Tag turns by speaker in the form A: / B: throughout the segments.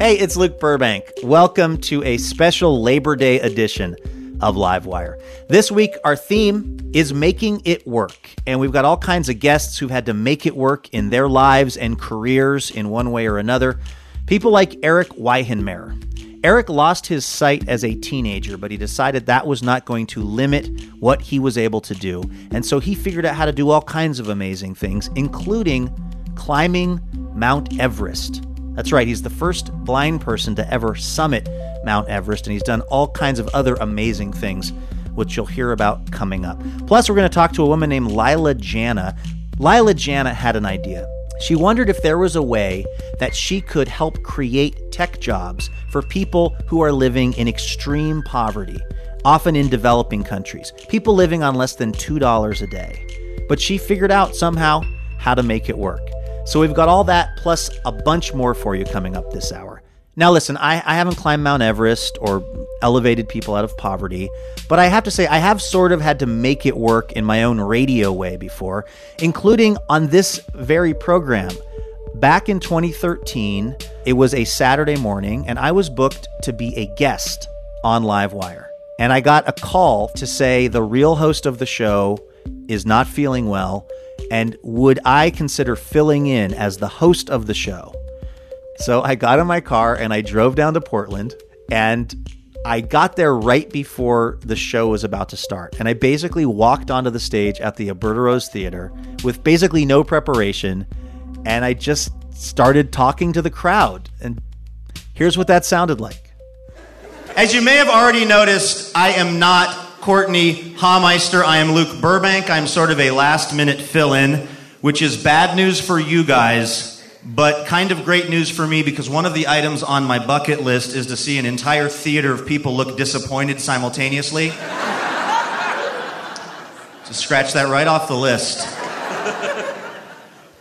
A: Hey, it's Luke Burbank. Welcome to a special Labor Day edition of Livewire. This week, our theme is making it work. And we've got all kinds of guests who've had to make it work in their lives and careers in one way or another. People like Erik Weihenmayer. Erik lost his sight as a teenager, but he decided that was not going to limit what he was able to do. And so he figured out how to do all kinds of amazing things, including climbing Mount Everest. That's right, he's the first blind person to ever summit Mount Everest, and he's done all kinds of other amazing things, which you'll hear about coming up. Plus, we're going to talk to a woman named Leila Janah. Leila Janah had an idea. She wondered if there was a way that she could help create tech jobs for people who are living in extreme poverty, often in developing countries, people living on less than $2 a day. But she figured out somehow how to make it work. So we've got all that plus a bunch more for you coming up this hour. Now, listen, I, I haven't climbed Mount Everest or elevated people out of poverty, but I have to say, I have sort of had to make it work in my own radio way before, including on this very program. Back in 2013, it was a Saturday morning, and I was booked to be a guest on Livewire. And I got a call to say the real host of the show is not feeling well, and would I consider filling in as the host of the show? So I got in my car and I drove down to Portland and I got there right before the show was about to start. And I basically walked onto the stage at the Alberta Rose Theater with basically no preparation. And I just started talking to the crowd. And here's what that sounded like.
B: As you may have already noticed, I am not Courtenay Hameister. I am Luke Burbank. I'm sort of a last minute fill in, which is bad news for you guys but kind of great news for me because one of the items on my bucket list is to see an entire theater of people look disappointed simultaneously. so scratch that right off the list.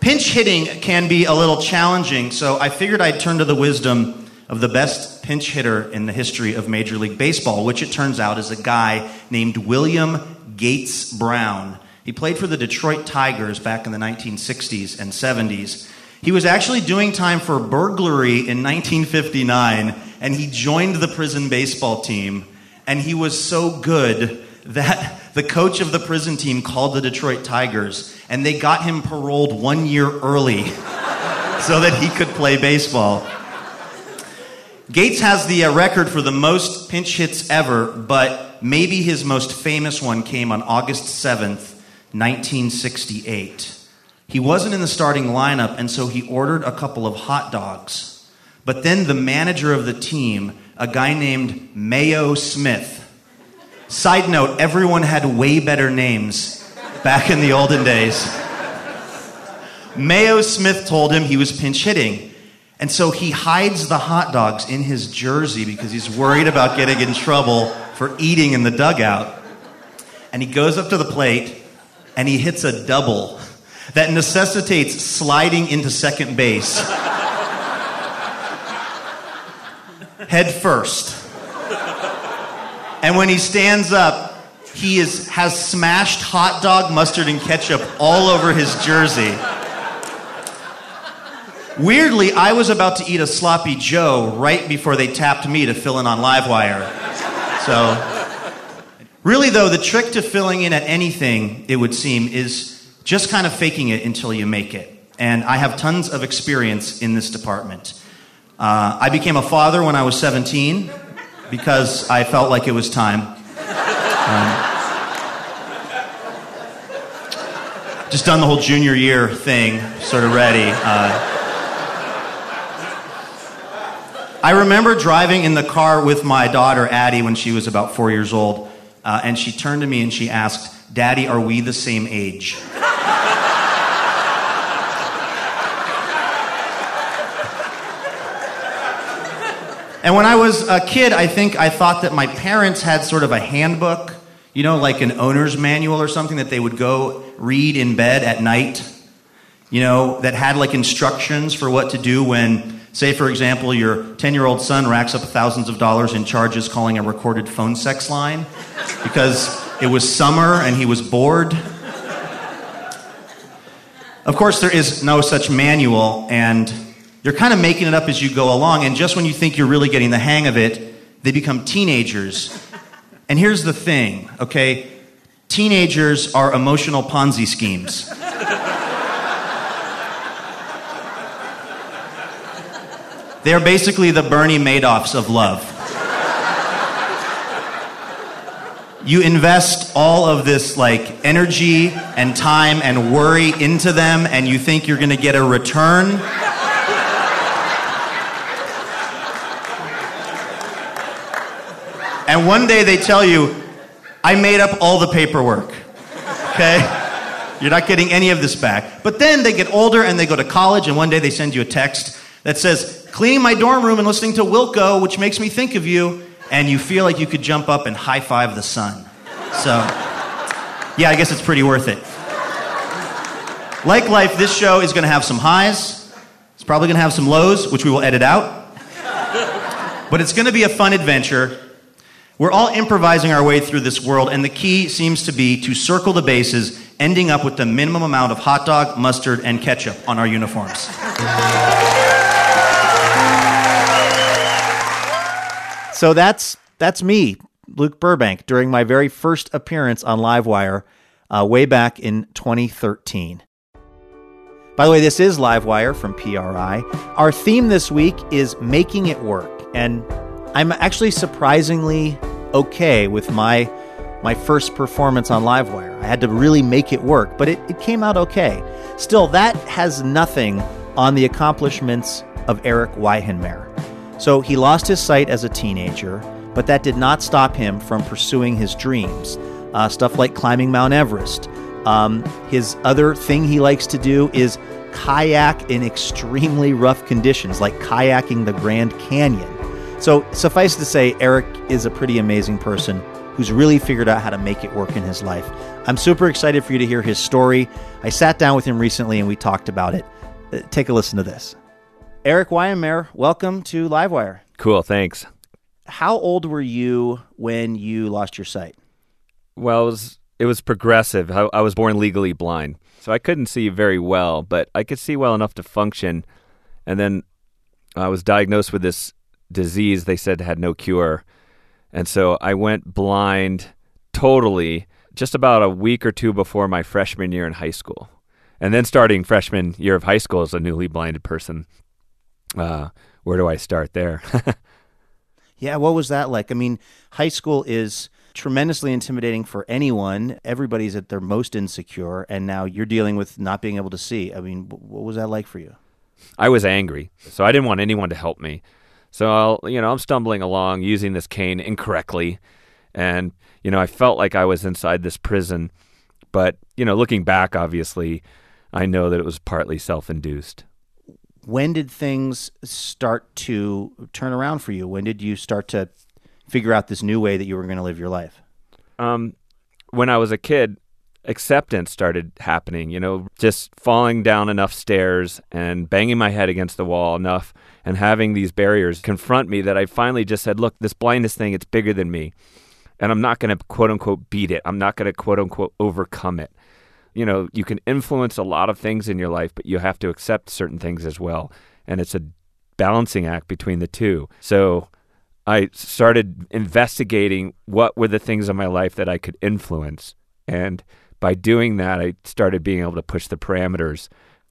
B: Pinch hitting can be a little challenging, so I figured I'd turn to the wisdom of the best pinch hitter in the history of Major League Baseball, which it turns out is a guy named William Gates Brown. He played for the Detroit Tigers back in the 1960s and 70s. He was actually doing time for burglary in 1959, and he joined the prison baseball team. And he was so good that the coach of the prison team called the Detroit Tigers, and they got him paroled one year early so that he could play baseball. Gates has the uh, record for the most pinch hits ever, but maybe his most famous one came on August 7th, 1968. He wasn't in the starting lineup, and so he ordered a couple of hot dogs. But then the manager of the team, a guy named Mayo Smith, side note, everyone had way better names back in the olden days. Mayo Smith told him he was pinch hitting. And so he hides the hot dogs in his jersey because he's worried about getting in trouble for eating in the dugout. And he goes up to the plate and he hits a double that necessitates sliding into second base head first. And when he stands up, he is, has smashed hot dog, mustard, and ketchup all over his jersey. Weirdly, I was about to eat a sloppy Joe right before they tapped me to fill in on Livewire. So, really, though, the trick to filling in at anything, it would seem, is just kind of faking it until you make it. And I have tons of experience in this department. Uh, I became a father when I was 17 because I felt like it was time. Um, just done the whole junior year thing, sort of ready. Uh, I remember driving in the car with my daughter, Addie, when she was about four years old, uh, and she turned to me and she asked, Daddy, are we the same age? And when I was a kid, I think I thought that my parents had sort of a handbook, you know, like an owner's manual or something that they would go read in bed at night, you know, that had like instructions for what to do when, say, for example, your 10 year old son racks up thousands of dollars in charges calling a recorded phone sex line because it was summer and he was bored. Of course, there is no such manual, and
C: you're kind of making it up as you go along, and just when you think you're really getting the hang of it, they become teenagers. And here's the thing, okay? Teenagers are emotional Ponzi schemes. They are basically the Bernie Madoffs of love. you invest all of this like energy and time and worry into them and you think you're going to get a return. And one day they tell you i made up all the paperwork okay? You're not getting any of this back. But then they get older and they go to college and one day they send you a text that says cleaning my dorm room and listening to wilco which makes me think of you and you feel like you could jump up and high five the sun. So, yeah, I guess it's pretty worth it. Like life, this show is going to have some highs. It's probably going to have some lows, which we will edit out. But it's going to be a fun adventure. We're all improvising our way through this world, and the key seems to be to circle the bases, ending up with the minimum amount of hot dog, mustard, and ketchup on our uniforms.
B: So that's that's me, Luke Burbank, during my very first appearance on Livewire uh, way back in 2013. By the way, this is Livewire from PRI. Our theme this week is making it work, and I'm actually surprisingly okay with my my first performance on Livewire. I had to really make it work, but it, it came out okay. Still, that has nothing on the accomplishments of Erik Weihenmayer. So he lost his sight as a teenager, but that did not stop him from pursuing his dreams. Uh, stuff like climbing Mount Everest. Um, his other thing he likes to do is kayak in extremely rough conditions, like kayaking the Grand Canyon. So, suffice to say, Erik is a pretty amazing person who's really figured out how to make it work in his life. I'm super excited for you to hear his story. I sat down with him recently and we talked about it. Uh, take a listen to this. Erik Weihenmayer, welcome to Livewire.
D: Cool, thanks.
B: How old were you when you lost your sight?
D: Well, it was, it was progressive. I, I was born legally blind, so I couldn't see very well, but I could see well enough to function. And then I was diagnosed with this disease they said had no cure. And so I went blind totally just about a week or two before my freshman year in high school. And then starting freshman year of high school as a newly blinded person, uh, where do I start there?
B: yeah, what was that like? I mean, high school is tremendously intimidating for anyone. Everybody's at their most insecure, and now you're dealing with not being able to see. I mean, what was that like for you?
D: I was angry, so I didn't want anyone to help me. So I'll, you know, I'm stumbling along using this cane incorrectly, and you know, I felt like I was inside this prison. But you know, looking back, obviously, I know that it was partly self-induced
B: when did things start to turn around for you? When did you start to figure out this new way that you were going to live your life?
D: Um, when I was a kid, acceptance started happening, you know, just falling down enough stairs and banging my head against the wall enough and having these barriers confront me that I finally just said, look, this blindness thing, it's bigger than me. And I'm not going to quote unquote beat it. I'm not going to quote unquote overcome it you know, you can influence a lot of things in your life, but you have to accept certain things as well. And it's a balancing act between the two. So I started investigating what were the things in my life that I could influence. And by doing that, I started being able to push the parameters.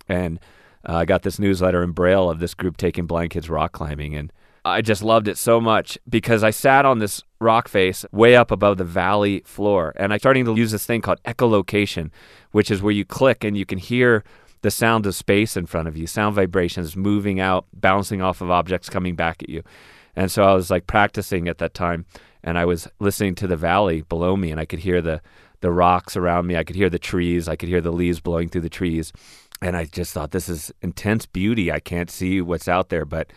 D: And uh, I got this newsletter in Braille of this group taking blind kids rock climbing. And I just loved it so much because I sat on this rock face way up above the valley floor and I starting to use this thing called echolocation, which is where you click and you can hear the sound of space in front of you, sound vibrations moving out, bouncing off of objects coming back at you. And so I was like practicing at that time and I was listening to the valley below me and I could hear the the rocks around me, I could hear the trees, I could hear the leaves blowing through the trees. And I just thought this is intense beauty. I can't see what's out there, but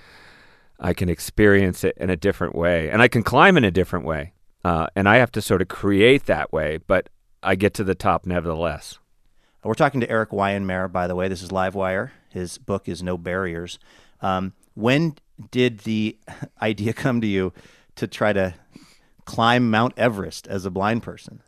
D: I can experience it in a different way, and I can climb in a different way. Uh, and I have to sort of create that way, but I get to the top nevertheless.
B: We're talking to Erik Weihenmayer, by the way. This is Livewire. His book is No Barriers. Um, when did the idea come to you to try to climb Mount Everest as a blind person?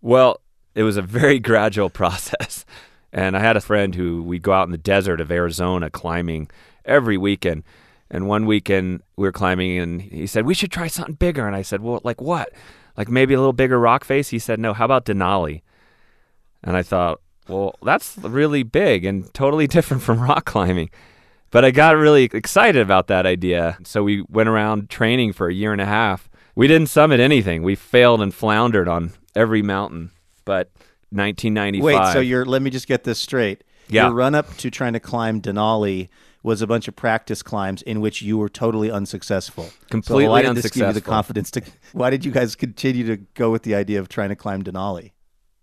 D: Well, it was a very gradual process. And I had a friend who we'd go out in the desert of Arizona climbing every weekend. And one weekend we were climbing, and he said we should try something bigger. And I said, well, like what? Like maybe a little bigger rock face? He said, no. How about Denali? And I thought, well, that's really big and totally different from rock climbing. But I got really excited about that idea. So we went around training for a year and a half. We didn't summit anything. We failed and floundered on every mountain. But 1995.
B: Wait, so you're let me just get this straight.
D: Yeah.
B: Your run up to trying to climb Denali was a bunch of practice climbs in which you were totally unsuccessful.
D: Completely
B: so why did this give you the confidence to? Why did you guys continue to go with the idea of trying to climb Denali?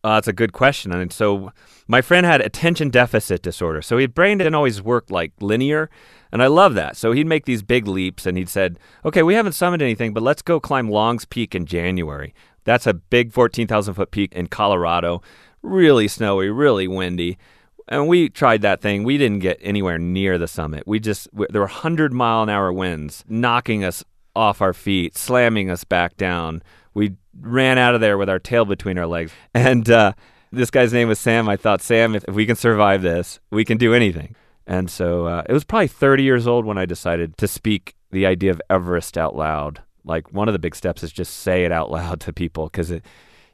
D: Uh, that's a good question. And so my friend had attention deficit disorder. So his brain didn't always work like linear. And I love that. So he'd make these big leaps and he'd said, okay, we haven't summited anything, but let's go climb Long's Peak in January. That's a big 14,000 foot peak in Colorado. Really snowy, really windy. And we tried that thing. We didn't get anywhere near the summit. We just, we, there were 100 mile an hour winds knocking us off our feet, slamming us back down. We ran out of there with our tail between our legs. And uh, this guy's name was Sam. I thought, Sam, if, if we can survive this, we can do anything. And so uh, it was probably 30 years old when I decided to speak the idea of Everest out loud. Like one of the big steps is just say it out loud to people because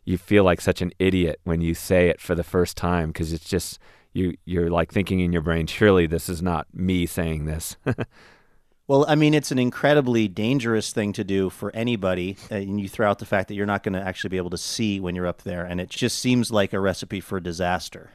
D: you feel like such an idiot when you say it for the first time because it's just you you're like thinking in your brain surely this is not me saying this
B: Well, I mean, it's an incredibly dangerous thing to do for anybody, uh, and you throw out the fact that you're not going to actually be able to see when you're up there, and it just seems like a recipe for disaster.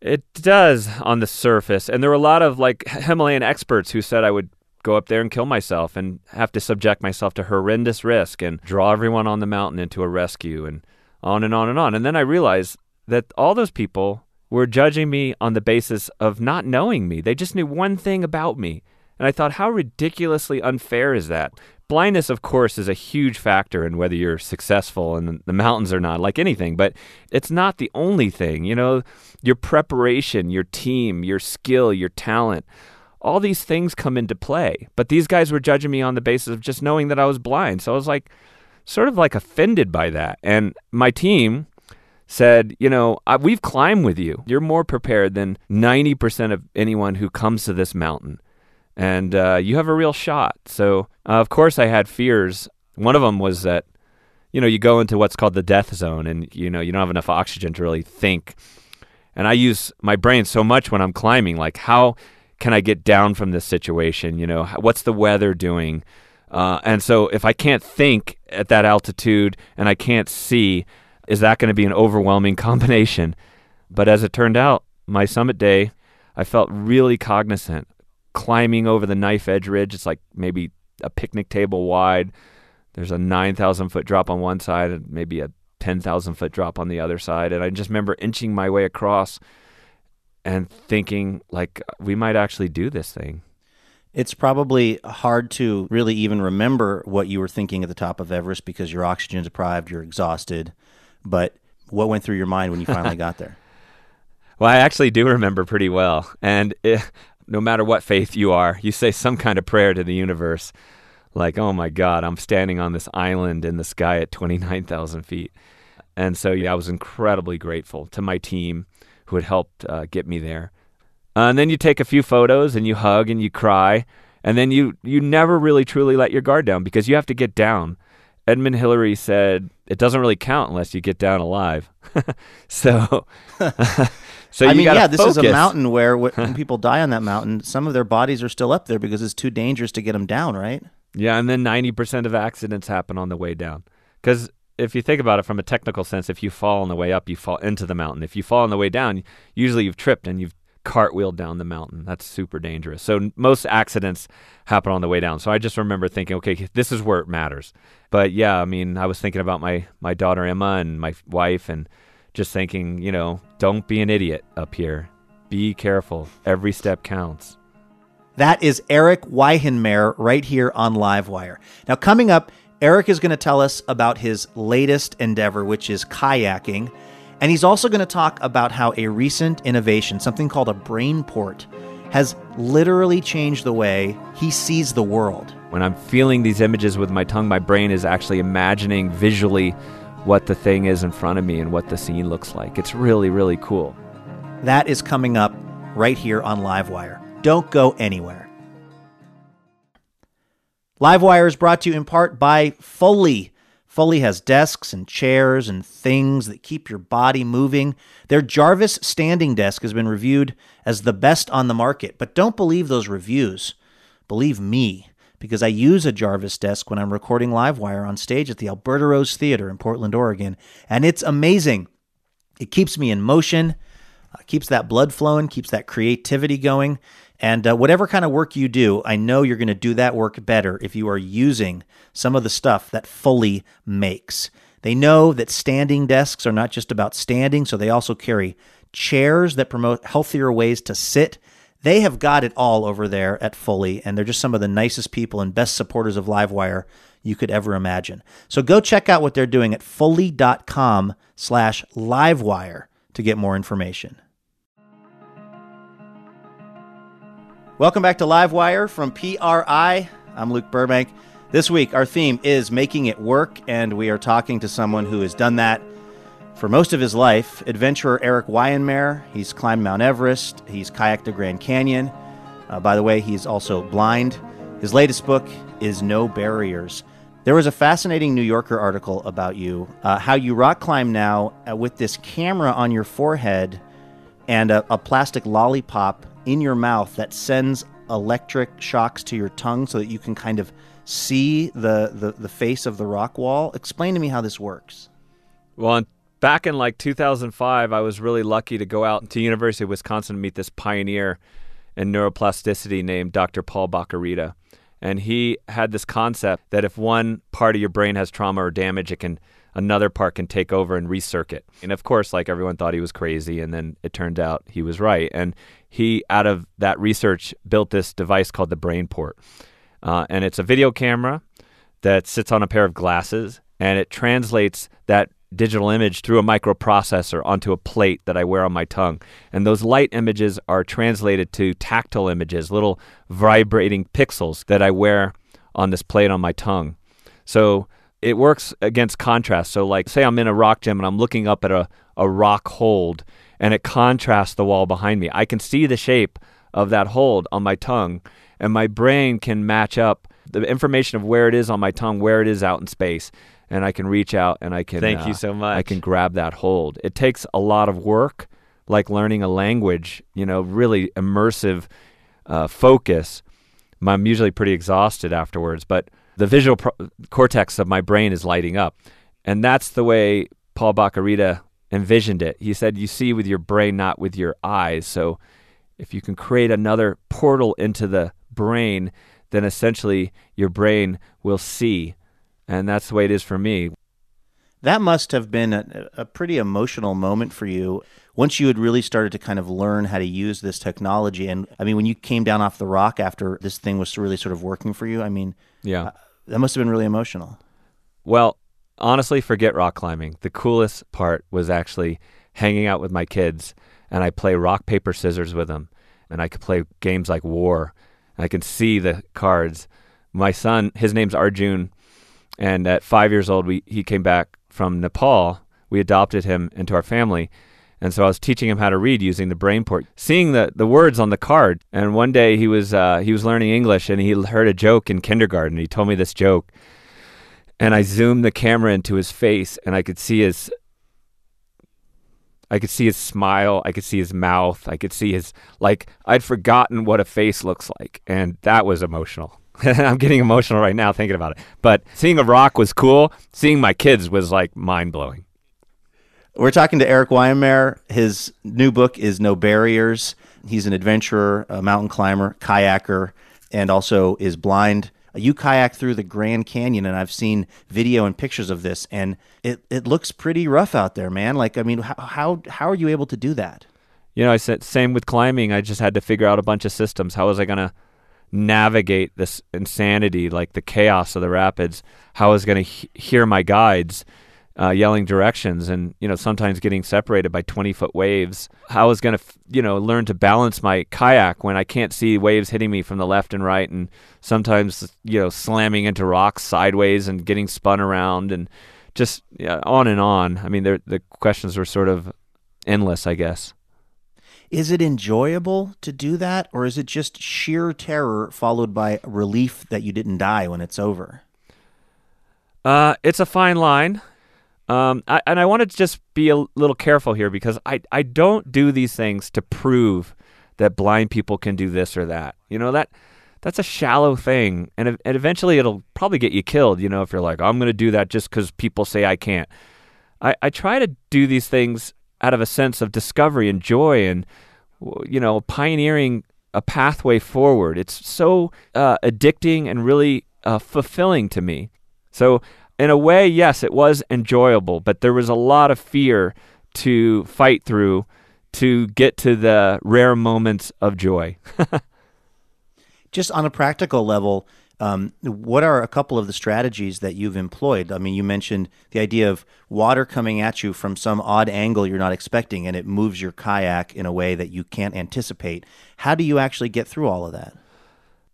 D: It does on the surface. And there were a lot of like Himalayan experts who said I would go up there and kill myself and have to subject myself to horrendous risk and draw everyone on the mountain into a rescue and on and on and on. And then I realized that all those people were judging me on the basis of not knowing me. They just knew one thing about me. And I thought, how ridiculously unfair is that? Blindness, of course, is a huge factor in whether you're successful in the mountains or not, like anything, but it's not the only thing. You know, your preparation, your team, your skill, your talent, all these things come into play. But these guys were judging me on the basis of just knowing that I was blind. So I was like, sort of like offended by that. And my team said, you know, I, we've climbed with you. You're more prepared than 90% of anyone who comes to this mountain and uh, you have a real shot. So, uh, of course, I had fears. One of them was that, you know, you go into what's called the death zone, and you know you don't have enough oxygen to really think. And I use my brain so much when I'm climbing. Like, how can I get down from this situation? You know, what's the weather doing? Uh, and so, if I can't think at that altitude and I can't see, is that going to be an overwhelming combination? But as it turned out, my summit day, I felt really cognizant climbing over the knife edge ridge. It's like maybe a picnic table wide. There's a 9,000 foot drop on one side and maybe a 10,000 foot drop on the other side. And I just remember inching my way across and thinking, like, we might actually do this thing.
B: It's probably hard to really even remember what you were thinking at the top of Everest because you're oxygen deprived, you're exhausted. But what went through your mind when you finally got there?
D: Well, I actually do remember pretty well. And it, no matter what faith you are, you say some kind of prayer to the universe, like, oh my God, I'm standing on this island in the sky at 29,000 feet. And so, yeah, I was incredibly grateful to my team who had helped uh, get me there. Uh, and then you take a few photos and you hug and you cry. And then you, you never really truly let your guard down because you have to get down. Edmund Hillary said, it doesn't really count unless you get down alive. so, so
B: I mean, yeah, this is a mountain where when people die on that mountain, some of their bodies are still up there because it's too dangerous to get them down, right?
D: Yeah, and then 90% of accidents happen on the way down. Because if you think about it from a technical sense, if you fall on the way up, you fall into the mountain. If you fall on the way down, usually you've tripped and you've cartwheeled down the mountain. That's super dangerous. So most accidents happen on the way down. So I just remember thinking, okay, this is where it matters. But yeah, I mean, I was thinking about my my daughter Emma and my wife, and just thinking, you know, don't be an idiot up here. Be careful. Every step counts.
B: That is Erik Weihenmayer right here on Livewire. Now, coming up, Erik is going to tell us about his latest endeavor, which is kayaking. And he's also going to talk about how a recent innovation, something called a BrainPort, has literally changed the way he sees the world.
D: When I'm feeling these images with my tongue, my brain is actually imagining visually what the thing is in front of me and what the scene looks like. It's really, really cool.
B: That is coming up right here on Livewire. Don't go anywhere. Livewire is brought to you in part by Fully. Fully has desks and chairs and things that keep your body moving. Their Jarvis standing desk has been reviewed as the best on the market, but don't believe those reviews. Believe me, because I use a Jarvis desk when I'm recording Livewire on stage at the Alberta Rose Theater in Portland, Oregon, and it's amazing. It keeps me in motion, keeps that blood flowing, keeps that creativity going. And uh, whatever kind of work you do, I know you're going to do that work better if you are using some of the stuff that Fully makes. They know that standing desks are not just about standing, so they also carry chairs that promote healthier ways to sit. They have got it all over there at Fully, and they're just some of the nicest people and best supporters of Livewire you could ever imagine. So go check out what they're doing at fully.com slash livewire to get more information. Welcome back to Livewire from PRI. I'm Luke Burbank. This week, our theme is making it work, and we are talking to someone who has done that for most of his life. Adventurer Erik Weihenmayer. He's climbed Mount Everest, he's kayaked the Grand Canyon. Uh, by the way, he's also blind. His latest book is No Barriers. There was a fascinating New Yorker article about you, uh, how you rock climb now uh, with this camera on your forehead and a, a plastic lollipop in your mouth that sends electric shocks to your tongue so that you can kind of see the, the, the face of the rock wall. Explain to me how this works.
D: Well, back in like 2005, I was really lucky to go out to University of Wisconsin to meet this pioneer in neuroplasticity named Dr. Paul Bach-y-Rita. And he had this concept that if one part of your brain has trauma or damage, it can another part can take over and recircuit. And of course, like everyone thought he was crazy, and then it turned out he was right. And he, out of that research, built this device called the BrainPort. Uh, and it's a video camera that sits on a pair of glasses, and it translates that digital image through a microprocessor onto a plate that I wear on my tongue. And those light images are translated to tactile images, little vibrating pixels that I wear on this plate on my tongue. So it works against contrast. So, like, say I'm in a rock gym and I'm looking up at a, a rock hold and it contrasts the wall behind me. I can see the shape of that hold on my tongue, and my brain can match up the information of where it is on my tongue, where it is out in space, and I can reach out and I can.
B: Thank uh, you so much.
D: I can grab that hold. It takes a lot of work, like learning a language. You know, really immersive uh, focus. I'm usually pretty exhausted afterwards, but the visual pro- cortex of my brain is lighting up. And that's the way Paul Bach-y-Rita envisioned it. He said, You see with your brain, not with your eyes. So if you can create another portal into the brain, then essentially your brain will see. And that's the way it is for me.
B: That must have been a, a, pretty emotional moment for you once you had really started to kind of learn how to use this technology. And I mean, when you came down off the rock after this thing was really sort of working for you, I mean,
D: yeah, uh,
B: that must have been really emotional.
D: Well, honestly, forget rock climbing. The coolest part was actually hanging out with my kids, and I play rock, paper, scissors with them. And I could play games like War. I can see the cards. My son, his name's Arjun, and at five years old, we, he came back from Nepal. We adopted him into our family. And so I was teaching him how to read using the BrainPort, seeing the, the words on the card. And one day he was uh, he was learning English and he heard a joke in kindergarten. He told me this joke, and I zoomed the camera into his face, and I could see his I could see his smile, I could see his mouth, I could see his like I'd forgotten what a face looks like, and that was emotional. I'm getting emotional right now thinking about it. But seeing a rock was cool. Seeing my kids was like mind blowing.
B: We're talking to Erik Weihenmayer. His new book is No Barriers. He's an adventurer, a mountain climber, kayaker, and also is blind. You kayak through the Grand Canyon, and I've seen video and pictures of this, and it, it looks pretty rough out there, man. Like, I mean, how, how, how are you able to do that?
D: You know, I said same with climbing. I just had to figure out a bunch of systems. How was I going to navigate this insanity, like the chaos of the rapids? How was I going to he- hear my guides? Uh, yelling directions and you know sometimes getting separated by 20 foot waves how i was going to you know learn to balance my kayak when i can't see waves hitting me from the left and right and sometimes you know slamming into rocks sideways and getting spun around and just yeah, on and on i mean the questions were sort of endless i guess
B: Is it enjoyable to do that, or is it just sheer terror followed by relief that you didn't die when it's over?
D: Uh, it's a fine line. Um, I, and I want to just be a little careful here because I, I don't do these things to prove that blind people can do this or that. You know that that's a shallow thing, and and eventually it'll probably get you killed. You know if you're like I'm going to do that just because people say I can't. I, I try to do these things out of a sense of discovery and joy and you know pioneering a pathway forward. It's so uh, addicting and really uh, fulfilling to me. So in a way, yes, it was enjoyable, but there was a lot of fear to fight through to get to the rare moments of joy.
B: Just on a practical level, um, what are a couple of the strategies that you've employed? I mean, you mentioned the idea of water coming at you from some odd angle you're not expecting, and it moves your kayak in a way that you can't anticipate. How do you actually get through all of that?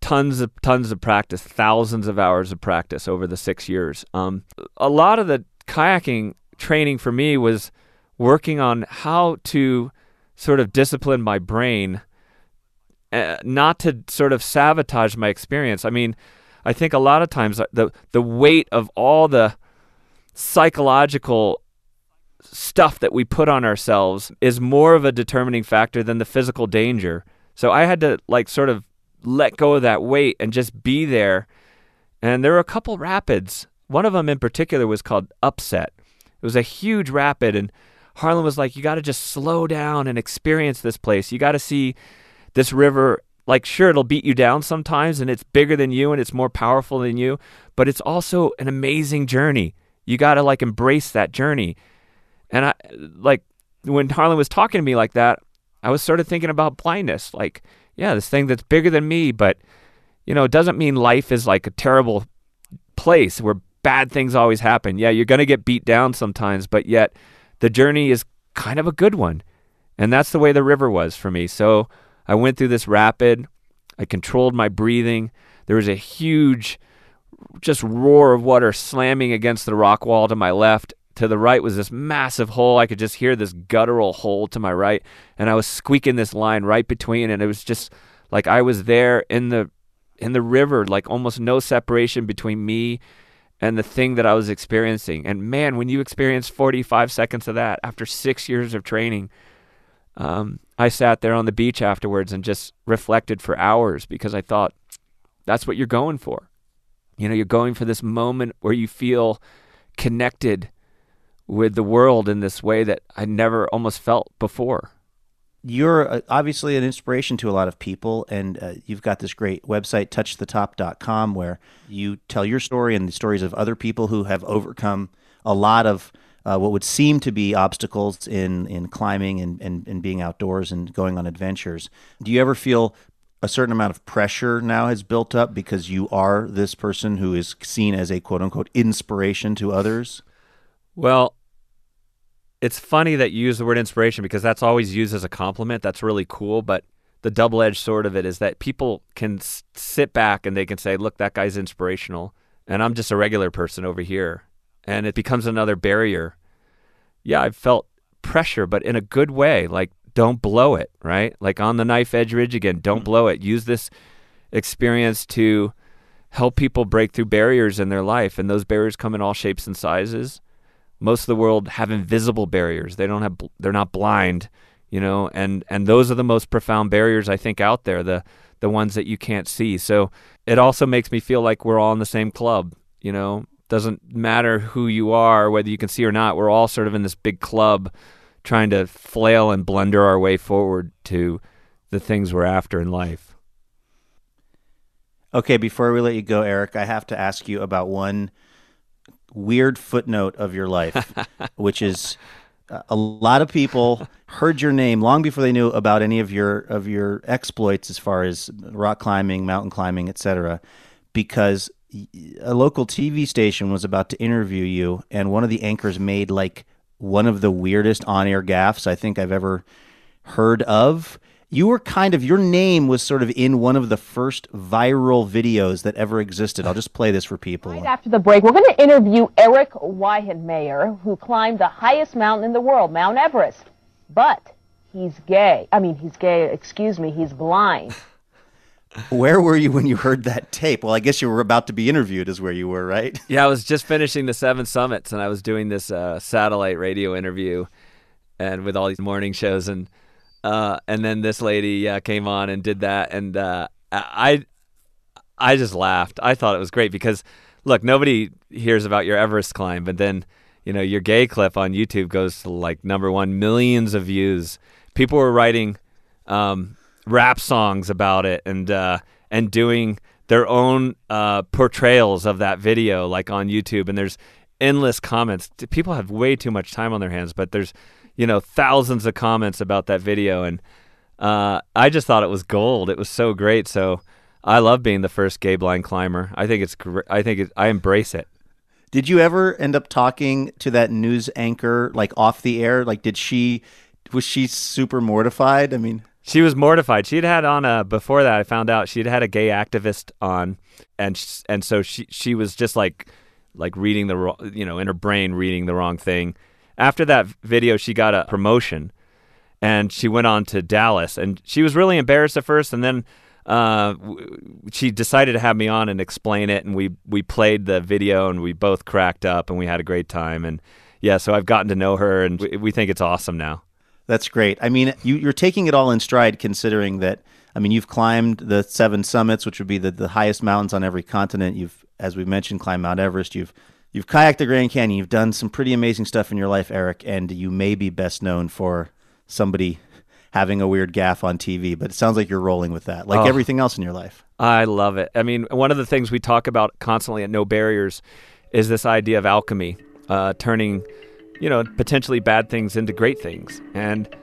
D: Tons of tons of practice, thousands of hours of practice over the six years. Um, a lot of the kayaking training for me was working on how to sort of discipline my brain uh, not to sort of sabotage my experience. I mean, I think a lot of times uh, the the weight of all the psychological stuff that we put on ourselves is more of a determining factor than the physical danger. So I had to like sort of let go of that weight and just be there. And there were a couple rapids. One of them in particular was called Upset. It was a huge rapid and Harlan was like, you got to just slow down and experience this place. You got to see this river. Like, sure, it'll beat you down sometimes and it's bigger than you and it's more powerful than you, but it's also an amazing journey. You got to like embrace that journey. And I, like, when Harlan was talking to me like that, I was sort of thinking about blindness. Like, yeah, this thing that's bigger than me, but, you know, it doesn't mean life is like a terrible place where bad things always happen. Yeah, you're going to get beat down sometimes, but yet the journey is kind of a good one. And that's the way the river was for me. So I went through this rapid. I controlled my breathing. There was a huge, just roar of water slamming against the rock wall to my left. To the right was this massive hole. I could just hear this guttural hole to my right. And I was squeaking this line right between. And it was just like I was there in the in the river, like almost no separation between me and the thing that I was experiencing. And man, when you experience 45 seconds of that after six years of training, um, I sat there on the beach afterwards and just reflected for hours because I thought, that's what you're going for. You know, you're going for this moment where you feel connected with the world in this way that I never almost felt before
B: you're uh, obviously an inspiration to a lot of people, and uh, you've got this great website, touchthetop.com, where you tell your story and the stories of other people who have overcome a lot of uh, what would seem to be obstacles in, in climbing and, and, and being outdoors and going on adventures. Do you ever feel a certain amount of pressure now has built up because you are this person who is seen as a quote unquote inspiration to others?
D: Well, it's funny that you use the word inspiration because that's always used as a compliment. That's really cool, but the double-edged sword of it is that people can s- sit back and they can say, "Look, that guy's inspirational," and I'm just a regular person over here, and it becomes another barrier. Yeah, I've felt pressure, but in a good way. Like, don't blow it, right? Like on the knife edge ridge again. Don't mm-hmm. blow it. Use this experience to help people break through barriers in their life, and those barriers come in all shapes and sizes most of the world have invisible barriers. They don't have they're not blind, you know, and and those are the most profound barriers I think out there, the the ones that you can't see. So it also makes me feel like we're all in the same club, you know. Doesn't matter who you are, whether you can see or not. We're all sort of in this big club trying to flail and blunder our way forward to the things we're after in life.
B: Okay, before we let you go, Erik, I have to ask you about one weird footnote of your life, which is uh, a lot of people heard your name long before they knew about any of your of your exploits as far as rock climbing, mountain climbing, etc. Because a local TV station was about to interview you, and one of the anchors made like one of the weirdest on-air gaffes I think I've ever heard of you were kind of your name was sort of in one of the first viral videos that ever existed. I'll just play this for people.
E: Right after the break, we're going to interview Erik Weihenmayer, who climbed the highest mountain in the world, Mount Everest. But he's gay. I mean, he's gay, excuse me, he's blind.
B: Where were you when you heard that tape? Well, I guess you were about to be interviewed, is where you were, right?
D: Yeah, I was just finishing the Seven Summits, and I was doing this uh, satellite radio interview, and with all these morning shows, and uh, and then this lady uh, came on and did that, and uh, I I just laughed. I thought it was great because look, nobody hears about your Everest climb, but then you know your gay clip on YouTube goes to like number one, millions of views. People were writing. Um, rap songs about it and uh, and doing their own uh, portrayals of that video, like on YouTube. And there's endless comments. People have way too much time on their hands, but there's you know thousands of comments about that video, and uh, I just thought it was gold. It was so great. So I love being the first gay blind climber. I think it's gr- I think it, I embrace it.
B: Did you ever end up talking to that news anchor like off the air? Like, did she was she super mortified? I mean.
D: She was mortified. She'd had on a before that. I found out she'd had a gay activist on, and sh- and so she she was just like like reading the you know, in her brain reading the wrong thing. After that video, she got a promotion, and she went on to Dallas, and she was really embarrassed at first, and then uh, she decided to have me on and explain it, and we we played the video, and we both cracked up, and we had a great time, and yeah, so I've gotten to know her, and we, we think it's awesome now.
B: That's great. I mean, you, you're taking it all in stride, considering that. I mean, you've climbed the seven summits, which would be the, the highest mountains on every continent. You've, as we mentioned, climbed Mount Everest. You've you've kayaked the Grand Canyon. You've done some pretty amazing stuff in your life, Erik. And you may be best known for somebody having a weird gaff on TV, but it sounds like you're rolling with that, like
D: Oh.
B: everything else in your life.
D: I love it. I mean, one of the things we talk about constantly at No Barriers is this idea of alchemy, uh, turning, you know, potentially bad things into great things, and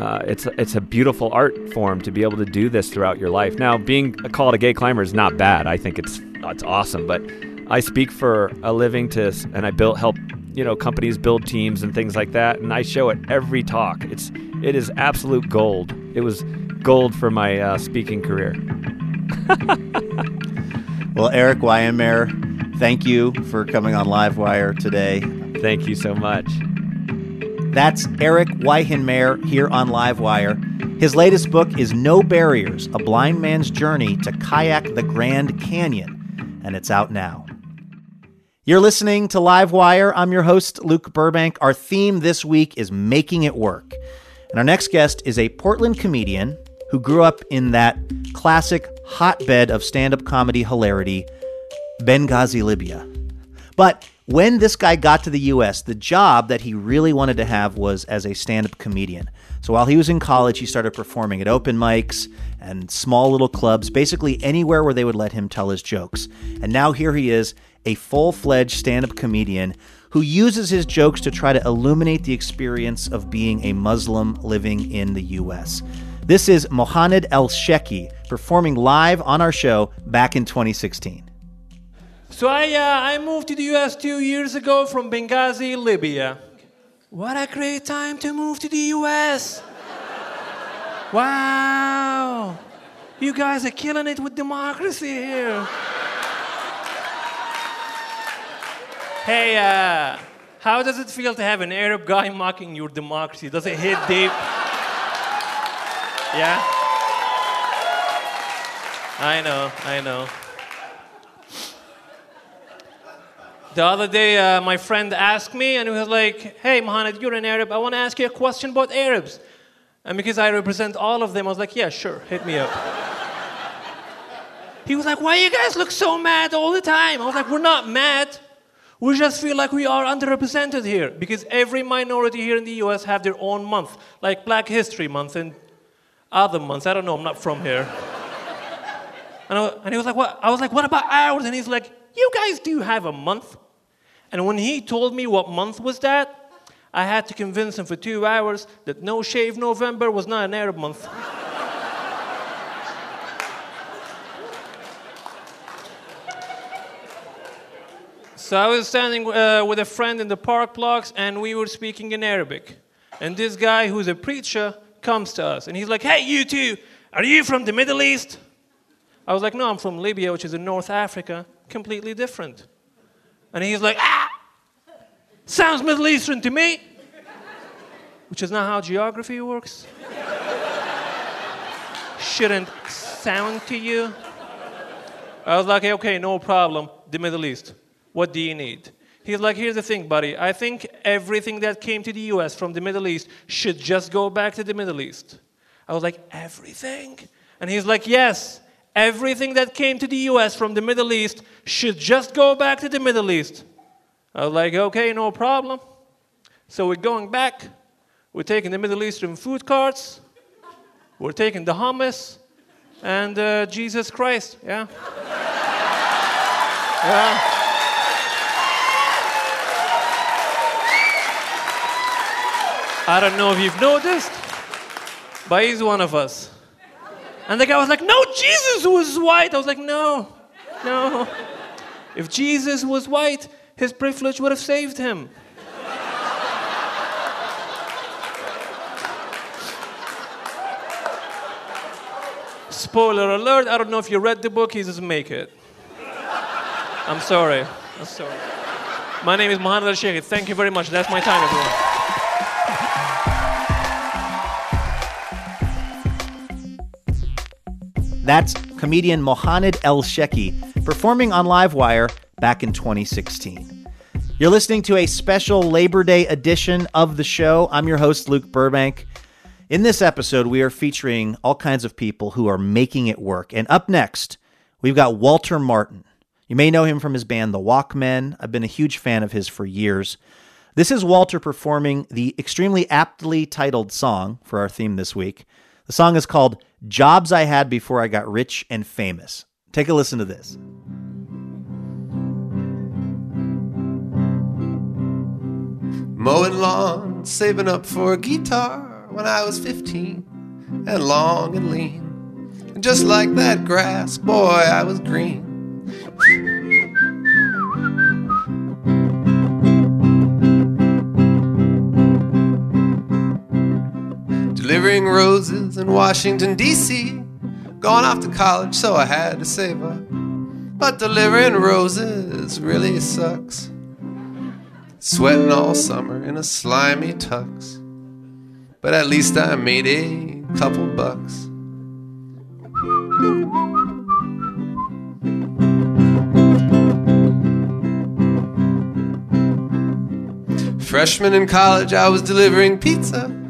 D: uh, it's it's a beautiful art form to be able to do this throughout your life. Now, being called a gay climber is not bad. I think it's it's awesome, but I speak for a living to, and I build help, you know, companies build teams and things like that, and I show it every talk. It's it is absolute gold. It was gold for my uh, speaking career.
B: Well, Erik Weihenmayer, thank you for coming on Livewire today.
D: Thank you so much.
B: That's Erik Weihenmayer here on Livewire. His latest book is No Barriers A Blind Man's Journey to Kayak the Grand Canyon, and it's out now. You're listening to Livewire. I'm your host, Luke Burbank. Our theme this week is Making It Work. And our next guest is a Portland comedian who grew up in that classic hotbed of stand up comedy hilarity, Benghazi, Libya. But when this guy got to the US, the job that he really wanted to have was as a stand up comedian. So while he was in college, he started performing at open mics and small little clubs, basically anywhere where they would let him tell his jokes. And now here he is, a full fledged stand up comedian who uses his jokes to try to illuminate the experience of being a Muslim living in the US. This is Mohanad Elshieky performing live on our show back in 2016.
F: So I, uh, I moved to the US two years ago from Benghazi, Libya. What a great time to move to the US! wow! You guys are killing it with democracy here. Hey, uh, how does it feel to have an Arab guy mocking your democracy? Does it hit deep? Yeah? I know, I know. The other day, uh, my friend asked me, and he was like, Hey, Mohammed, you're an Arab. I want to ask you a question about Arabs. And because I represent all of them, I was like, Yeah, sure, hit me up. he was like, Why you guys look so mad all the time? I was like, We're not mad. We just feel like we are underrepresented here because every minority here in the US have their own month, like Black History Month and other months. I don't know, I'm not from here. And, I, and he was like, what? I was like, what about ours? And he's like, you guys do have a month. And when he told me what month was that, I had to convince him for two hours that No Shave November was not an Arab month. so I was standing uh, with a friend in the park blocks and we were speaking in Arabic. And this guy who's a preacher comes to us and he's like, hey, you two, are you from the Middle East? I was like, no, I'm from Libya, which is in North Africa, completely different. And he's like, ah, sounds Middle Eastern to me. Which is not how geography works. shouldn't sound to you? I was like, okay, no problem. The Middle East. What do you need? He's like, here's the thing, buddy. I think everything that came to the US from the Middle East should just go back to the Middle East. I was like, everything? And he's like, yes, everything that came to the US from the Middle East should just go back to the Middle East. I was like, okay, no problem. So we're going back. We're taking the Middle Eastern food carts. We're taking the hummus and uh, Jesus Christ. Yeah. yeah. I don't know if you've noticed, but he's one of us. And the guy was like, No, Jesus was white. I was like, No, no. If Jesus was white, his privilege would have saved him. Spoiler alert, I don't know if you read the book, he doesn't make it. I'm sorry. I'm sorry. My name is Mohanad Elshieky. Thank you very much. That's my time, everyone.
B: That's comedian Mohanad Elshieky performing on Livewire back in 2016. You're listening to a special Labor Day edition of the show. I'm your host, Luke Burbank. In this episode, we are featuring all kinds of people who are making it work. And up next, we've got Walter Martin. You may know him from his band, The Walkmen. I've been a huge fan of his for years. This is Walter performing the extremely aptly titled song for our theme this week. The song is called Jobs I Had Before I Got Rich and Famous. Take a listen to this.
G: Mowing lawn, saving up for a guitar when I was 15 and long and lean. And just like that grass, boy, I was green. Delivering roses in Washington, D.C. Going off to college, so I had to save up. But delivering roses really sucks. Sweating all summer in a slimy tux. But at least I made a couple bucks. Freshman in college, I was delivering pizza.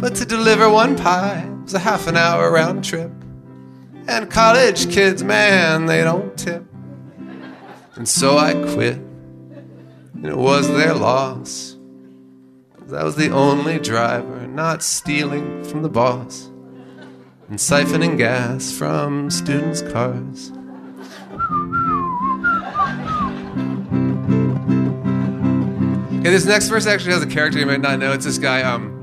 G: But to deliver one pie was a half an hour round trip. And college kids, man, they don't tip. And so I quit. And it was their loss. I was the only driver not stealing from the boss and siphoning gas from students' cars. Okay, this next verse actually has a character you might not know. It's this guy, um,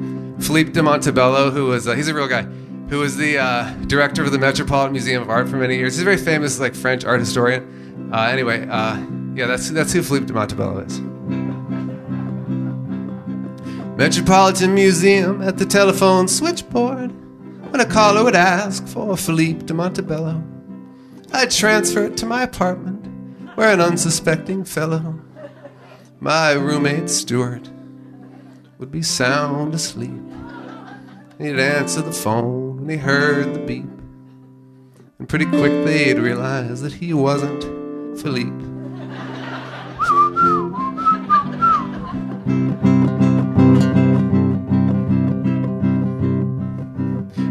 G: Philippe de Montebello, who was, uh, he's a real guy, who was the uh, director of the Metropolitan Museum of Art for many years. He's a very famous, like, French art historian. Uh, anyway, uh, yeah, that's, that's who Philippe de Montebello is. Metropolitan Museum at the telephone switchboard. When a caller would ask for Philippe de Montebello, I'd transfer it to my apartment where an unsuspecting fellow, my roommate Stuart, would be sound asleep. He'd answer the phone when he heard the beep. And pretty quick they'd realize that he wasn't Philippe.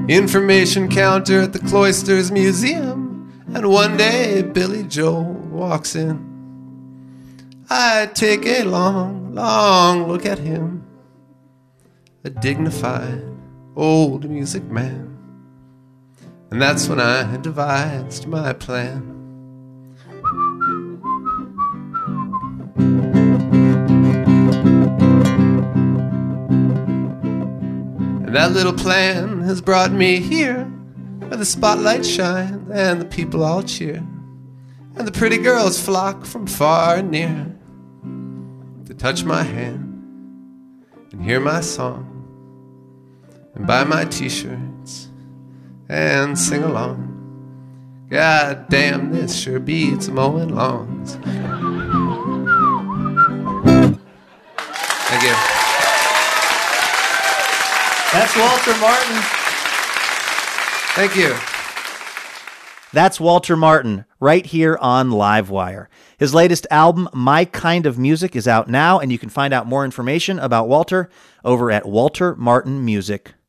G: Information counter at the Cloisters Museum. And one day Billy Joel walks in. I take a long, long look at him. A dignified old music man. And that's when I devised my plan. And that little plan has brought me here, where the spotlight shines and the people all cheer, and the pretty girls flock from far and near to touch my hand and hear my song and buy my t-shirts and sing along. God damn, this sure beats mowing lawns. Thank you.
B: That's Walter Martin.
G: Thank you.
B: That's Walter Martin right here on Livewire. His latest album, My Kind of Music, is out now, and you can find out more information about Walter over at waltermartinmusic.com.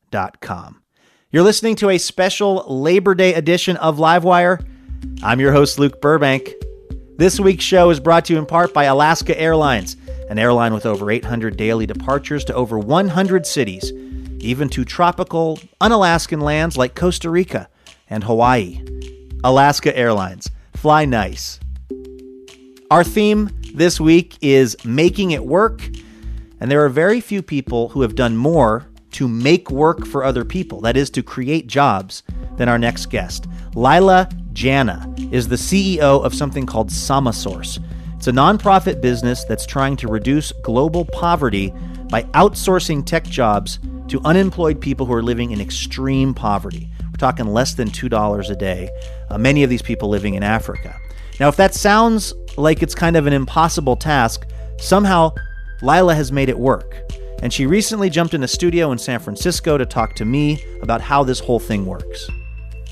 B: You're listening to a special Labor Day edition of Livewire. I'm your host, Luke Burbank. This week's show is brought to you in part by Alaska Airlines, an airline with over 800 daily departures to over 100 cities, even to tropical, unalaskan lands like Costa Rica and Hawaii. Alaska Airlines. Fly nice. Our theme this week is making it work, and there are very few people who have done more to make work for other people, that is, to create jobs, than our next guest. Leila Janah is the CEO of something called Samasource. It's a nonprofit business that's trying to reduce global poverty by outsourcing tech jobs to unemployed people who are living in extreme poverty. We're talking less than $2 a day, uh, many of these people living in Africa. Now, if that sounds like it's kind of an impossible task, somehow Leila has made it work. And she recently jumped in a studio in San Francisco to talk to me about how this whole thing works.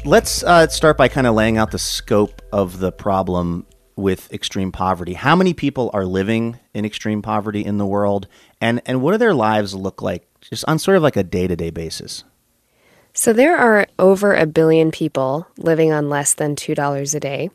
B: Let's uh, start by kind of laying out the scope of the problem with extreme poverty. How many people are living in extreme poverty in the world, and and what do their lives look like, just on sort of like a day to day basis?
H: So there are over a billion people living on less than $2 a day.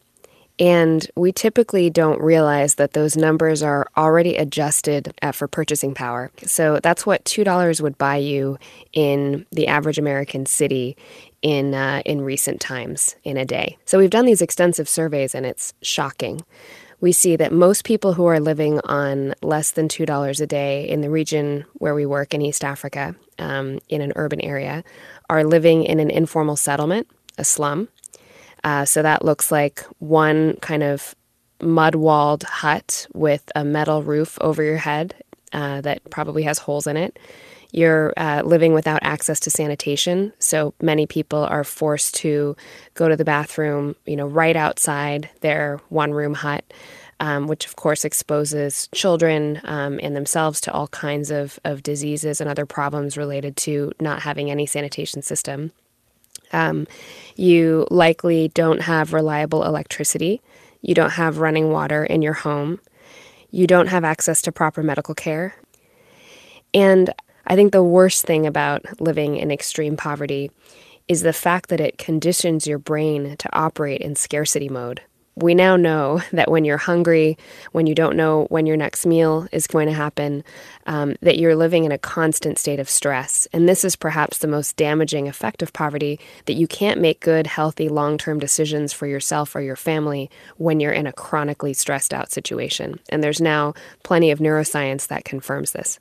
H: And we typically don't realize that those numbers are already adjusted uh, for purchasing power. So that's what $2 would buy you in the average American city in, uh, in recent times in a day. So we've done these extensive surveys and it's shocking. We see that most people who are living on less than $2 a day in the region where we work in East Africa, um, in an urban area, are living in an informal settlement, a slum. Uh, so that looks like one kind of mud walled hut with a metal roof over your head uh, that probably has holes in it. You're uh, living without access to sanitation, so many people are forced to go to the bathroom, you know, right outside their one room hut. Um, which of course exposes children um, and themselves to all kinds of, of diseases and other problems related to not having any sanitation system. Um, you likely don't have reliable electricity. You don't have running water in your home. You don't have access to proper medical care. And I think the worst thing about living in extreme poverty is the fact that it conditions your brain to operate in scarcity mode we now know that when you're hungry, when you don't know when your next meal is going to happen, um, that you're living in a constant state of stress. And this is perhaps the most damaging effect of poverty that you can't make good, healthy, long term decisions for yourself or your family when you're in a chronically stressed out situation. And there's now plenty of neuroscience that confirms this.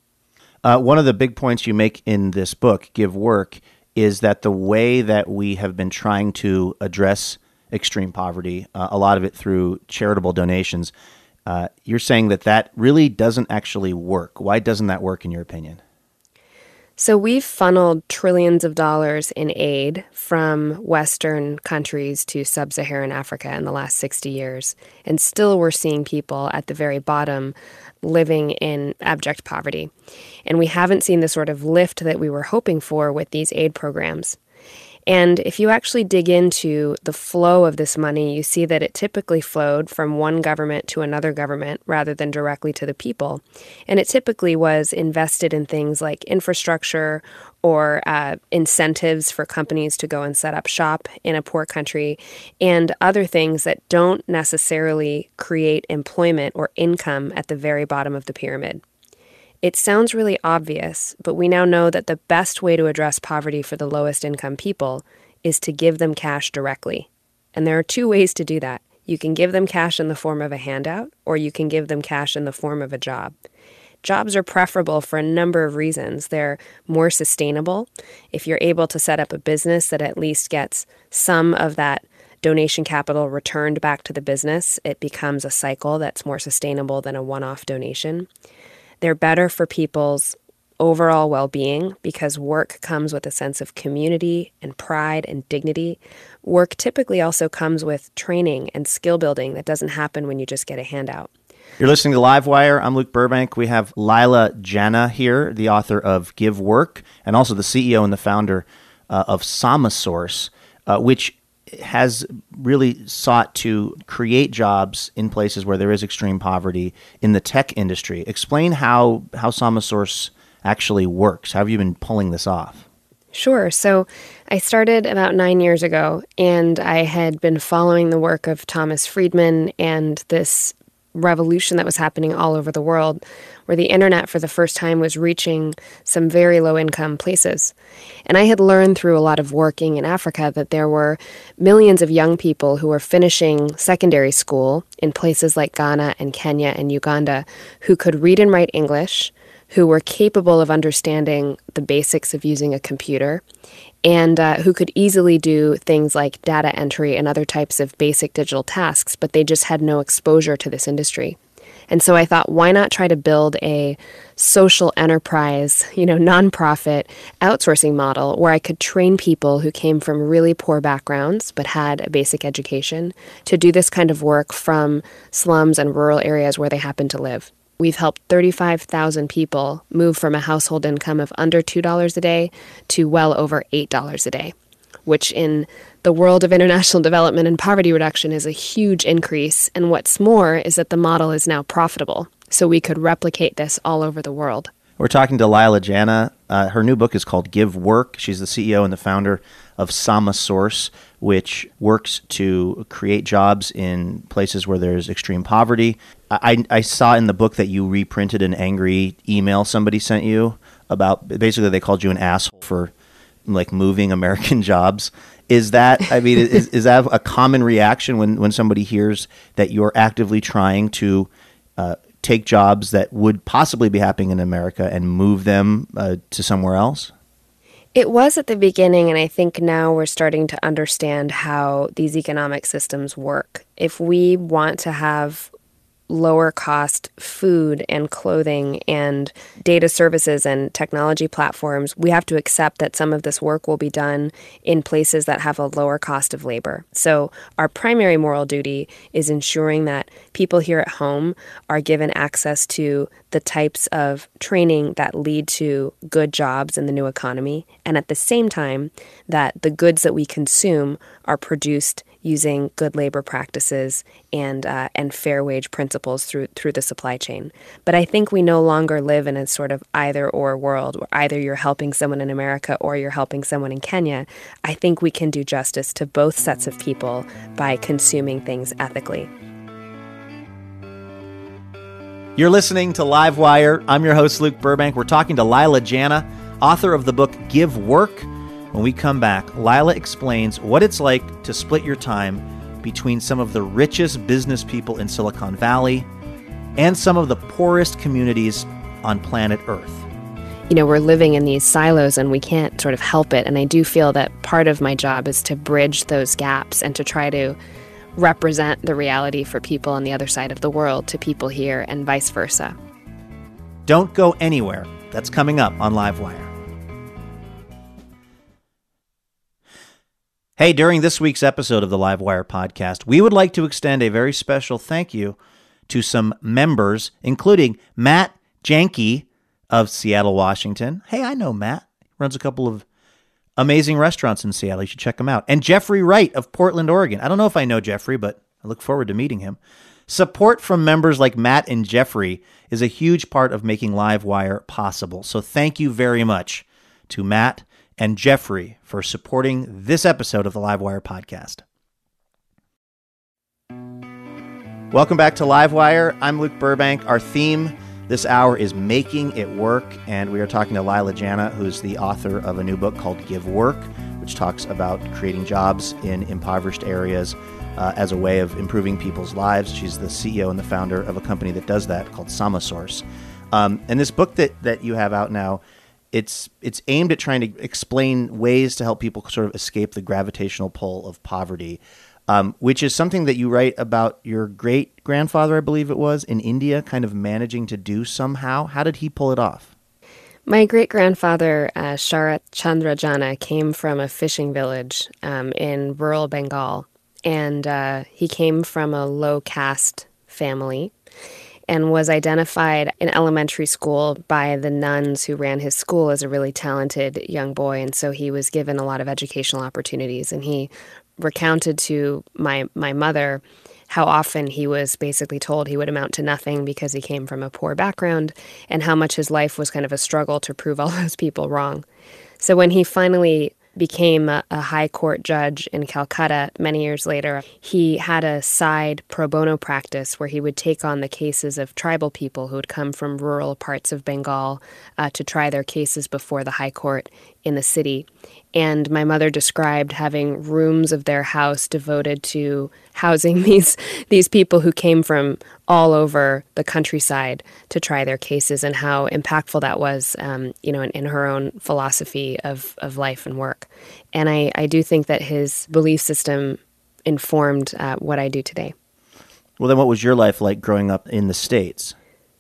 B: Uh, one of the big points you make in this book, Give Work, is that the way that we have been trying to address extreme poverty, uh, a lot of it through charitable donations. Uh, you're saying that that really doesn't actually work. Why doesn't that work, in your opinion?
H: So, we've funneled trillions of dollars in aid from Western countries to sub Saharan Africa in the last 60 years. And still, we're seeing people at the very bottom living in abject poverty. And we haven't seen the sort of lift that we were hoping for with these aid programs. And if you actually dig into the flow of this money, you see that it typically flowed from one government to another government rather than directly to the people. And it typically was invested in things like infrastructure or uh, incentives for companies to go and set up shop in a poor country, and other things that don't necessarily create employment or income at the very bottom of the pyramid. It sounds really obvious, but we now know that the best way to address poverty for the lowest income people is to give them cash directly. And there are two ways to do that. You can give them cash in the form of a handout, or you can give them cash in the form of a job. Jobs are preferable for a number of reasons. They're more sustainable. If you're able to set up a business that at least gets some of that donation capital returned back to the business, it becomes a cycle that's more sustainable than a one off donation. They're better for people's overall well being because work comes with a sense of community and pride and dignity. Work typically also comes with training and skill building that doesn't happen when you just get a handout.
B: You're listening to Livewire. I'm Luke Burbank. We have Leila Janah here, the author of Give Work, and also the CEO and the founder uh, of Samasource, uh, which has really sought to create jobs in places where there is extreme poverty in the tech industry. Explain how how Samasource actually works. How have you been pulling this off?
H: Sure. So I started about nine years ago, and I had been following the work of Thomas Friedman and this revolution that was happening all over the world, where the internet for the first time was reaching some very low income places. And I had learned through a lot of working in Africa that there were millions of young people who were finishing secondary school in places like Ghana and Kenya and Uganda who could read and write English, who were capable of understanding the basics of using a computer, and uh, who could easily do things like data entry and other types of basic digital tasks, but they just had no exposure to this industry. And so I thought, why not try to build a social enterprise, you know, nonprofit outsourcing model where I could train people who came from really poor backgrounds but had a basic education to do this kind of work from slums and rural areas where they happen to live. We've helped 35,000 people move from a household income of under $2 a day to well over $8 a day, which in the world of international development and poverty reduction is a huge increase. And what's more is that the model is now profitable. So we could replicate this all over the world.
B: We're talking to Leila Janah. Uh, her new book is called Give Work. She's the CEO and the founder of Samasource, which works to create jobs in places where there's extreme poverty. I, I saw in the book that you reprinted an angry email somebody sent you about basically they called you an asshole for like moving American jobs. Is that I mean is, is that a common reaction when when somebody hears that you're actively trying to uh, take jobs that would possibly be happening in America and move them uh, to somewhere else?
H: It was at the beginning, and I think now we're starting to understand how these economic systems work. If we want to have lower cost food and clothing and data services and technology platforms, we have to accept that some of this work will be done in places that have a lower cost of labor. So, our primary moral duty is ensuring that people here at home are given access to the types of training that lead to good jobs in the new economy, and at the same time, that the goods that we consume are produced using good labor practices and uh, and fair wage principles through through the supply chain. But I think we no longer live in a sort of either or world where either you're helping someone in America or you're helping someone in Kenya. I think we can do justice to both sets of people by consuming things ethically.
B: You're listening to Livewire. I'm your host, Luke Burbank. We're talking to Leila Janah, author of the book Give Work when we come back, Leila explains what it's like to split your time between some of the richest business people in Silicon Valley and some of the poorest communities on planet Earth.
H: You know, we're living in these silos and we can't sort of help it. And I do feel that part of my job is to bridge those gaps and to try to represent the reality for people on the other side of the world to people here and vice versa.
B: Don't go anywhere. That's coming up on Livewire. Hey, during this week's episode of the Livewire podcast, we would like to extend a very special thank you to some members, including Matt Janke of Seattle, Washington. Hey, I know Matt. He runs a couple of amazing restaurants in Seattle. You should check him out. And Jeffrey Wright of Portland, Oregon. I don't know if I know Jeffrey, but I look forward to meeting him. Support from members like Matt and Jeffrey is a huge part of making Livewire possible. So thank you very much to Matt and Jeffrey for supporting this episode of the Livewire podcast. Welcome back to Livewire. I'm Luke Burbank. Our theme this hour is Making It Work, and we are talking to Leila Janah, who's the author of a new book called Give Work, which talks about creating jobs in impoverished areas uh, as a way of improving people's lives. She's the CEO and the founder of a company that does that called Samasource. Um, and this book that, that you have out now it's it's aimed at trying to explain ways to help people sort of escape the gravitational pull of poverty, um, which is something that you write about your great grandfather, I believe it was, in India, kind of managing to do somehow. How did he pull it off?
H: My great grandfather, uh, Sharat Chandra Janah, came from a fishing village um, in rural Bengal, and uh, he came from a low caste family and was identified in elementary school by the nuns who ran his school as a really talented young boy. And so he was given a lot of educational opportunities. And he recounted to my my mother how often he was basically told he would amount to nothing because he came from a poor background and how much his life was kind of a struggle to prove all those people wrong. So when he finally became a, a, high court judge in Calcutta many years later, he had a side pro bono practice where he would take on the cases of tribal people who had come from rural parts of Bengal uh, to try their cases before the high court in the city. And my mother described having rooms of their house devoted to housing these these people who came from all over the countryside to try their cases, and how impactful that was, um, you know, in, in, her own philosophy of of life and work. And I, I do think that his belief system informed uh, what I do today.
B: Well, then, what was your life like growing up in the states?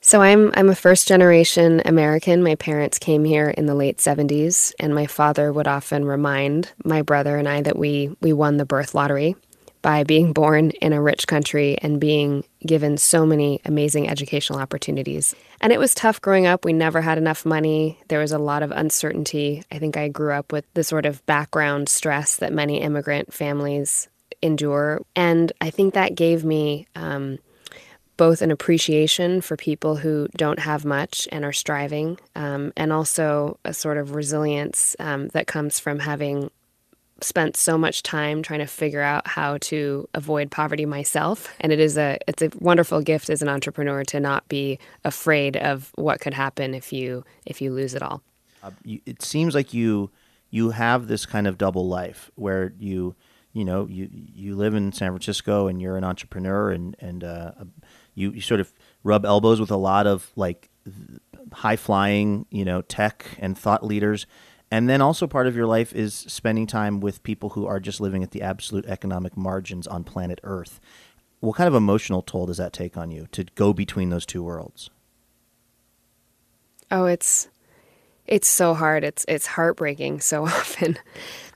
H: So I'm I'm a first generation American. My parents came here in the late 70s and my father would often remind my brother and I that we we won the birth lottery by being born in a rich country and being given so many amazing educational opportunities. And it was tough growing up. We never had enough money. There was a lot of uncertainty. I think I grew up with the sort of background stress that many immigrant families endure. And I think that gave me um, both an appreciation for people who don't have much and are striving, um, and also a sort of resilience um, that comes from having spent so much time trying to figure out how to avoid poverty myself. And it is a it's a wonderful gift as an entrepreneur to not be afraid of what could happen if you if you lose it all.
B: Uh, you, it seems like you you have this kind of double life where you you know you you live in San Francisco and you're an entrepreneur and and uh, you, you sort of rub elbows with a lot of like high flying, you know, tech and thought leaders. And then also part of your life is spending time with people who are just living at the absolute economic margins on planet Earth. What kind of emotional toll does that take on you to go between those two worlds?
H: Oh, it's it's so hard. It's it's heartbreaking so often.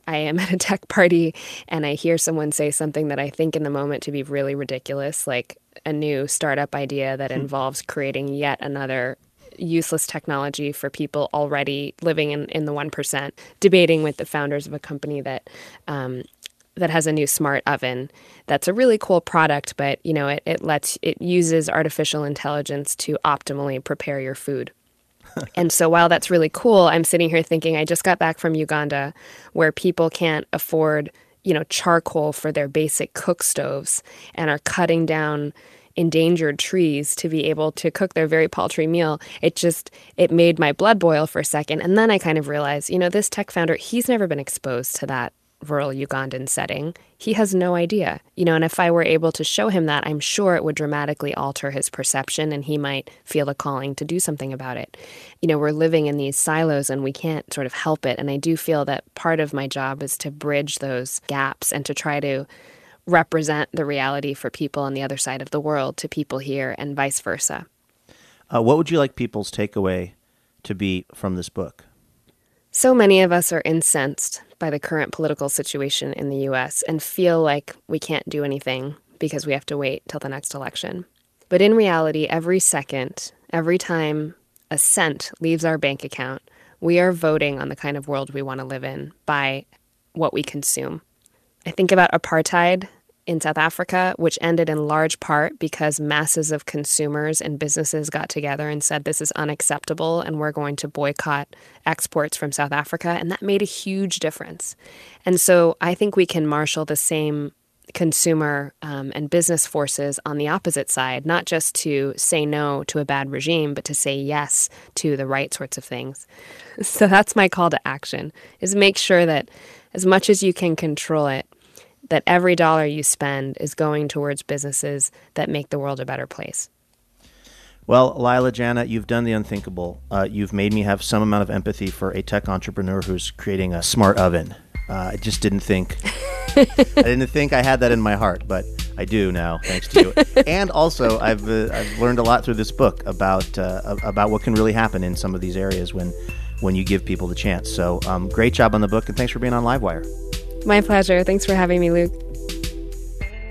H: I am at a tech party and I hear someone say something that I think in the moment to be really ridiculous, like a new startup idea that hmm. involves creating yet another useless technology for people already living in, in the 1%, debating with the founders of a company that um, that has a new smart oven that's a really cool product but you know it, it lets it uses artificial intelligence to optimally prepare your food and so while that's really cool i'm sitting here thinking i just got back from uganda where people can't afford you know charcoal for their basic cook stoves and are cutting down endangered trees to be able to cook their very paltry meal. It just it made my blood boil for a second. And then i kind of realized you know this tech founder he's never been exposed to that rural Ugandan setting, he has no idea. You know, and if I were able to show him that, I'm sure it would dramatically alter his perception and he might feel a calling to do something about it. You know, we're living in these silos and we can't sort of help it. And I do feel that part of my job is to bridge those gaps and to try to represent the reality for people on the other side of the world to people here and vice versa.
B: Uh, what would you like people's takeaway to be from this book?
H: So many of us are incensed by the current political situation in the US and feel like we can't do anything because we have to wait till the next election. But in reality, every second, every time a cent leaves our bank account, we are voting on the kind of world we want to live in by what we consume. I think about apartheid in South Africa, which ended in large part because masses of consumers and businesses got together and said, This is unacceptable, and we're going to boycott exports from South Africa. And that made a huge difference. And so I think we can marshal the same consumer um, and business forces on the opposite side, not just to say no to a bad regime, but to say yes to the right sorts of things. So that's my call to action is make sure that as much as you can control it, that every dollar you spend is going towards businesses that make the world a better place.
B: Well, Leila Janah, you've done the unthinkable. Uh, you've made me have some amount of empathy for a tech entrepreneur who's creating a smart oven. Uh, I just didn't think I didn't think I had that in my heart, but I do now, thanks to you. and also, I've uh, I've learned a lot through this book about uh, about what can really happen in some of these areas when when you give people the chance. So, um, great job on the book, and thanks for being on Livewire.
H: My pleasure. Thanks for having me, Luke.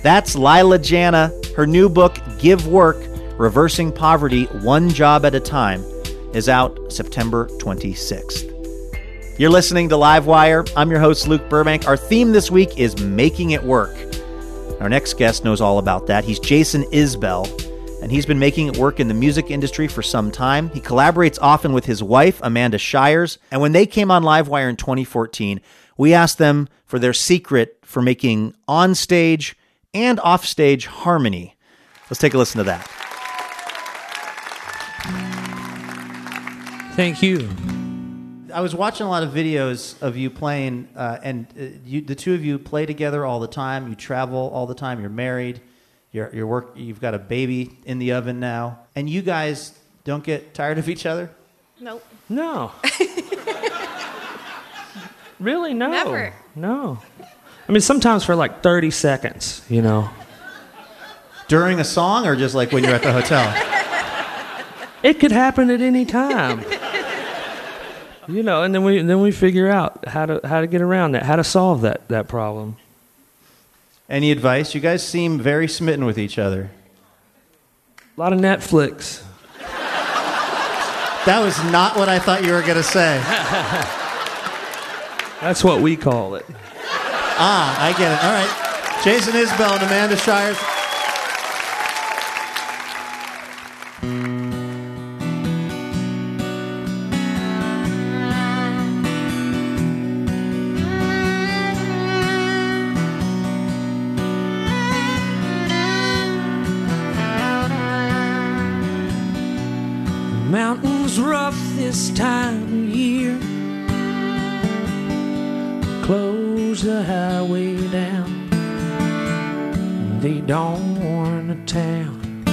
B: That's Leila Janah. Her new book, Give Work Reversing Poverty One Job at a Time, is out September 26th. You're listening to Livewire. I'm your host, Luke Burbank. Our theme this week is Making It Work. Our next guest knows all about that. He's Jason Isbell, and he's been making it work in the music industry for some time. He collaborates often with his wife, Amanda Shires, and when they came on Livewire in 2014, we asked them for their secret for making onstage and offstage harmony. Let's take a listen to that.
I: Thank you.
B: I was watching a lot of videos of you playing, uh, and uh, you, the two of you play together all the time. You travel all the time. You're married. You're, you're work. You've got a baby in the oven now, and you guys don't get tired of each other.
J: Nope.
I: No. really? No.
J: Never.
I: No. I mean, sometimes for like 30 seconds, you know.
B: During a song, or just like when you're at the hotel?
I: It could happen at any time. you know, and then we then we figure out how to how to get around that, how to solve that that problem.
B: Any advice? You guys seem very smitten with each other.
I: A lot of Netflix.
B: That was not what I thought you were going to say.
I: That's what we call it.
B: Ah, I get it. All right. Jason Isbell and Amanda Shires.
I: Mountains rough this time The highway down. They don't warn the town.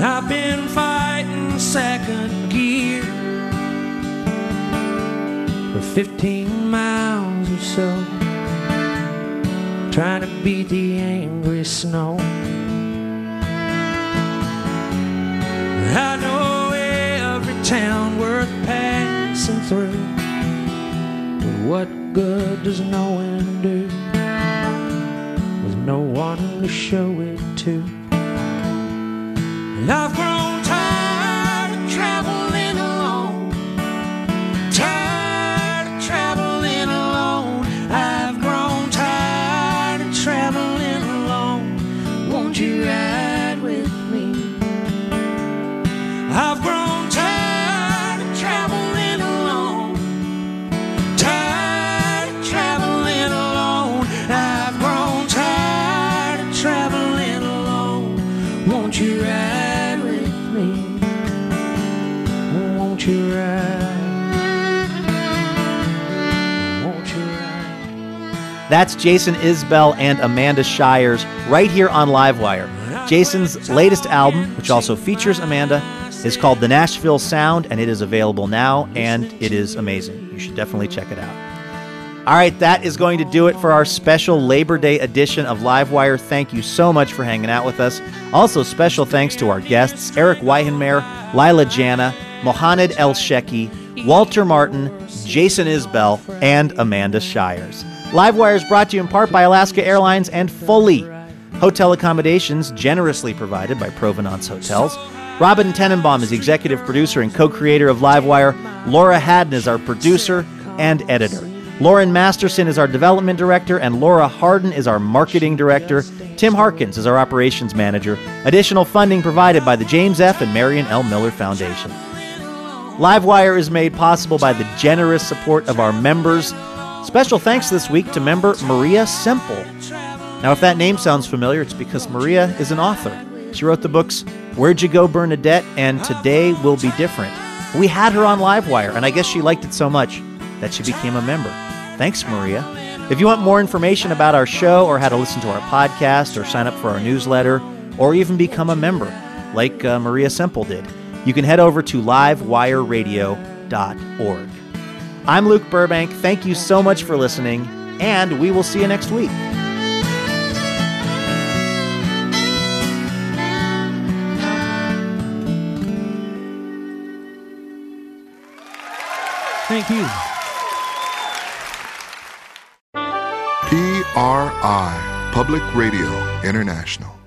I: I've been fighting second gear for 15 miles or so, trying to beat the angry snow. I know every town worth passing through. What good does knowing do with no one to show it to? And
B: That's Jason Isbell and Amanda Shires right here on Livewire. Jason's latest album, which also features Amanda, is called The Nashville Sound, and it is available now, and it is amazing. You should definitely check it out. All right, that is going to do it for our special Labor Day edition of Livewire. Thank you so much for hanging out with us. Also, special thanks to our guests Erik Weihenmayer, Leila Janah, Mohamed El Sheki, Walter Martin, Jason Isbell, and Amanda Shires. Livewire is brought to you in part by Alaska Airlines and Fully. Hotel accommodations generously provided by Provenance Hotels. Robin Tenenbaum is executive producer and co creator of Livewire. Laura Haddon is our producer and editor. Lauren Masterson is our development director, and Laura Harden is our marketing director. Tim Harkins is our operations manager. Additional funding provided by the James F. and Marion L. Miller Foundation. Livewire is made possible by the generous support of our members. Special thanks this week to member Maria Semple. Now, if that name sounds familiar, it's because Maria is an author. She wrote the books Where'd You Go, Bernadette, and Today Will Be Different. We had her on Livewire, and I guess she liked it so much that she became a member. Thanks, Maria. If you want more information about our show or how to listen to our podcast or sign up for our newsletter or even become a member, like uh, Maria Semple did, you can head over to livewireradio.org. I'm Luke Burbank. Thank you so much for listening, and we will see you next week.
I: Thank you.
K: PRI, Public Radio International.